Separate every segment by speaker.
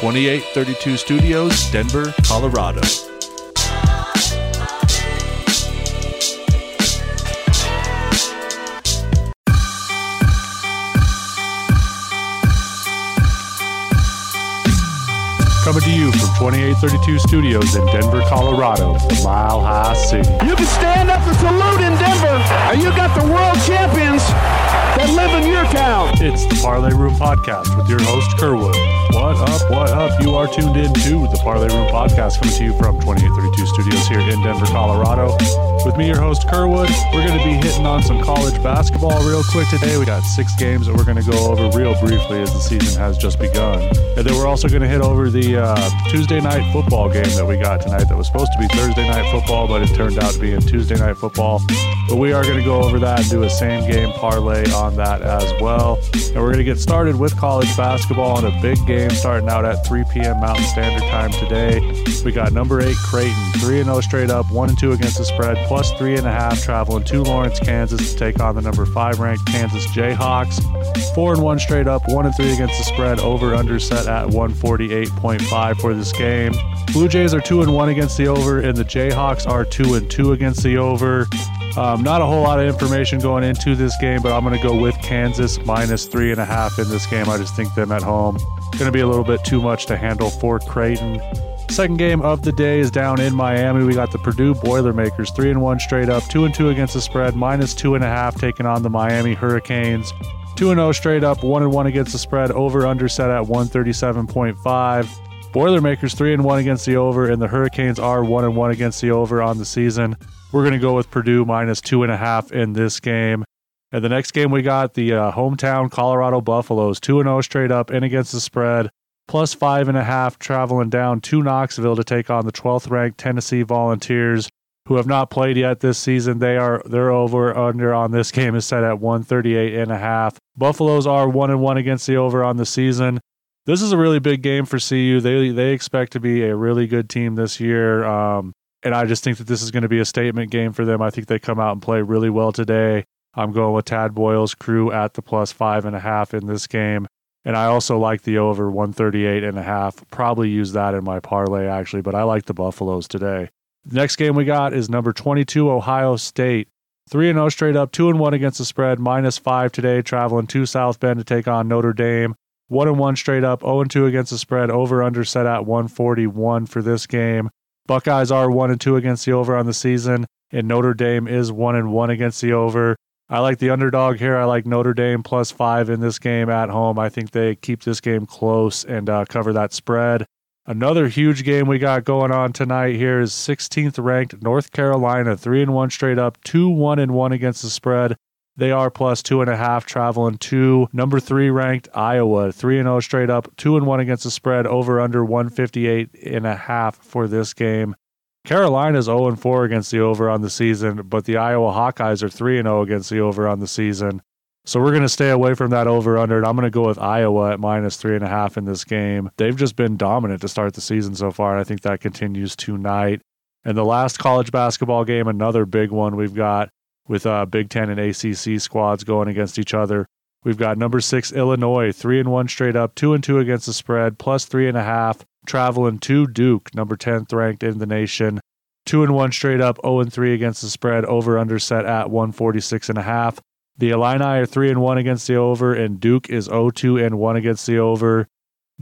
Speaker 1: 2832 Studios, Denver, Colorado. Coming to you from 2832 Studios in Denver, Colorado, Mile High City.
Speaker 2: You can stand up and salute in Denver, and you got the world champions that live in your town.
Speaker 1: It's the Parlay Room Podcast with your host, Kerwood. What up, what up? You are tuned in to the Parlay Room Podcast coming to you from 2832 Studios here in Denver, Colorado. With me, your host, Kerwood. We're going to be hitting on some college basketball real quick today. We got six games that we're going to go over real briefly as the season has just begun. And then we're also going to hit over the uh, Tuesday night football game that we got tonight that was supposed to be Thursday night football, but it turned out to be in Tuesday night football. But we are going to go over that and do a same game parlay on that as well. And we're going to get started with college basketball on a big game starting out at 3 p.m. Mountain Standard Time today. We got number eight Creighton, 3 0 straight up, 1 and 2 against the spread, plus 3.5 traveling to Lawrence, Kansas to take on the number 5 ranked Kansas Jayhawks. 4 and 1 straight up, 1 and 3 against the spread, over under set at 148.5 for this game. Blue Jays are 2 and 1 against the over, and the Jayhawks are 2 and 2 against the over. Um, not a whole lot of information going into this game, but I'm going to go with Kansas minus three and a half in this game. I just think them at home going to be a little bit too much to handle for Creighton. Second game of the day is down in Miami. We got the Purdue Boilermakers, three and one straight up, two and two against the spread, minus two and a half, taking on the Miami Hurricanes. 2 0 straight up, 1 and 1 against the spread, over under set at 137.5. Boilermakers 3 and 1 against the over, and the Hurricanes are 1 and 1 against the over on the season. We're going to go with Purdue minus 2.5 in this game. And the next game we got the uh, hometown Colorado Buffaloes, 2 0 straight up, in against the spread, plus 5.5, traveling down to Knoxville to take on the 12th ranked Tennessee Volunteers who have not played yet this season. They are they're over under on this game is set at 138 and a half. Buffaloes are 1 and 1 against the over on the season. This is a really big game for CU. They they expect to be a really good team this year. Um, and I just think that this is going to be a statement game for them. I think they come out and play really well today. I'm going with Tad Boyle's crew at the plus five and a half in this game. And I also like the over 138 and a half. Probably use that in my parlay actually, but I like the Buffaloes today. Next game we got is number 22 Ohio State. 3 and 0 straight up, 2 and 1 against the spread, minus 5 today, traveling to South Bend to take on Notre Dame. 1 and 1 straight up, 0 and 2 against the spread, over under set at 141 for this game. Buckeyes are 1 and 2 against the over on the season, and Notre Dame is 1 and 1 against the over. I like the underdog here. I like Notre Dame plus 5 in this game at home. I think they keep this game close and uh, cover that spread. Another huge game we got going on tonight here is 16th ranked North Carolina, 3 and 1 straight up, 2 1 and 1 against the spread. They are plus two and a half, traveling to number three ranked Iowa, three and zero straight up, two and one against the spread, over under 158 and a half for this game. Carolina's 0 and 4 against the over on the season, but the Iowa Hawkeyes are 3 and 0 against the over on the season. So we're going to stay away from that over under. and I'm going to go with Iowa at minus three and a half in this game. They've just been dominant to start the season so far, and I think that continues tonight. And the last college basketball game, another big one we've got with uh, Big Ten and ACC squads going against each other. We've got number six Illinois, three and one straight up, two and two against the spread, plus three and a half, traveling to Duke, number tenth ranked in the nation. Two and one straight up, 0 and three against the spread, over under set at 146 and a half. The Illini are 3 and 1 against the over, and Duke is 0 2 and 1 against the over.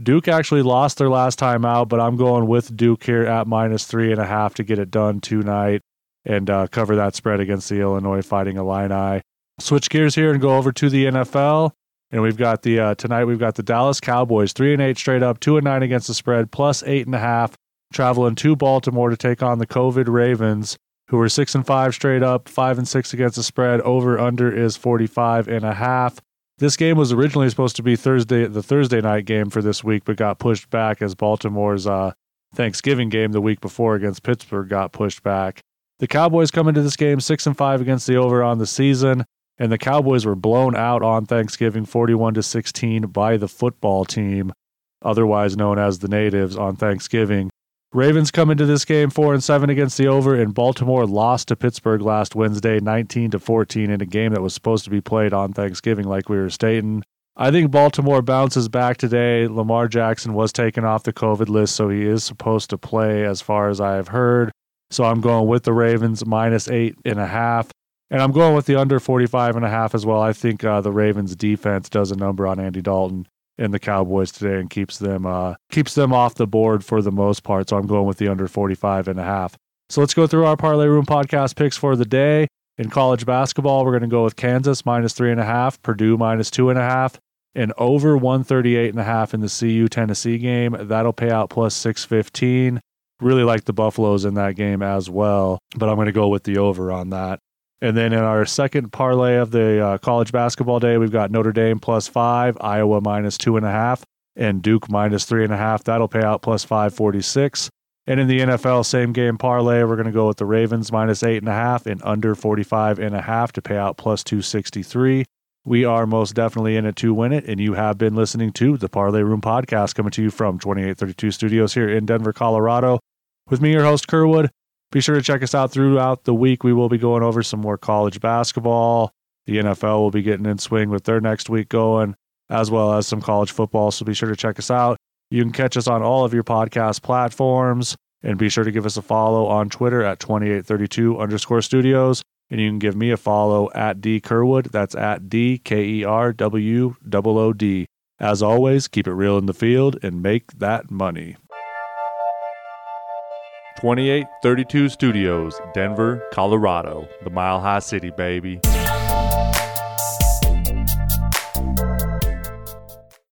Speaker 1: Duke actually lost their last time out, but I'm going with Duke here at minus three and a half to get it done tonight and uh, cover that spread against the Illinois Fighting Illini. Switch gears here and go over to the NFL. And we've got the uh, tonight we've got the Dallas Cowboys three and eight straight up, two and nine against the spread, plus eight and a half, traveling to Baltimore to take on the COVID Ravens who are six and five straight up, five and six against the spread. Over under is 45 and a half. This game was originally supposed to be Thursday, the Thursday night game for this week, but got pushed back as Baltimore's uh, Thanksgiving game the week before against Pittsburgh got pushed back. The Cowboys come into this game six and five against the over on the season, and the Cowboys were blown out on Thanksgiving 41 to 16 by the football team, otherwise known as the Natives, on Thanksgiving. Ravens come into this game 4 and 7 against the over and Baltimore lost to Pittsburgh last Wednesday 19 to 14 in a game that was supposed to be played on Thanksgiving like we were stating. I think Baltimore bounces back today. Lamar Jackson was taken off the COVID list, so he is supposed to play as far as I have heard. So I'm going with the Ravens minus eight and a half. And I'm going with the under 45 and a half as well. I think uh, the Ravens defense does a number on Andy Dalton and the Cowboys today and keeps them uh, keeps them off the board for the most part. So I'm going with the under 45 and a half. So let's go through our Parlay Room podcast picks for the day. In college basketball, we're going to go with Kansas minus three and a half, Purdue minus two and a half, and over 138 and a half in the CU Tennessee game. That'll pay out plus 615. Really like the Buffaloes in that game as well, but I'm going to go with the over on that. And then in our second parlay of the uh, college basketball day, we've got Notre Dame plus five, Iowa minus two and a half, and Duke minus three and a half. That'll pay out plus 546. And in the NFL same game parlay, we're going to go with the Ravens minus eight and a half and under 45 and a half to pay out plus 263. We are most definitely in it to win it, and you have been listening to the Parlay Room podcast coming to you from 2832 Studios here in Denver, Colorado. With me, your host, Kerwood. Be sure to check us out throughout the week. We will be going over some more college basketball. The NFL will be getting in swing with their next week going, as well as some college football. So be sure to check us out. You can catch us on all of your podcast platforms. And be sure to give us a follow on Twitter at 2832 underscore studios. And you can give me a follow at D Kerwood. That's at D K E R W O O D. As always, keep it real in the field and make that money. 2832 Studios, Denver, Colorado, the Mile High City, baby.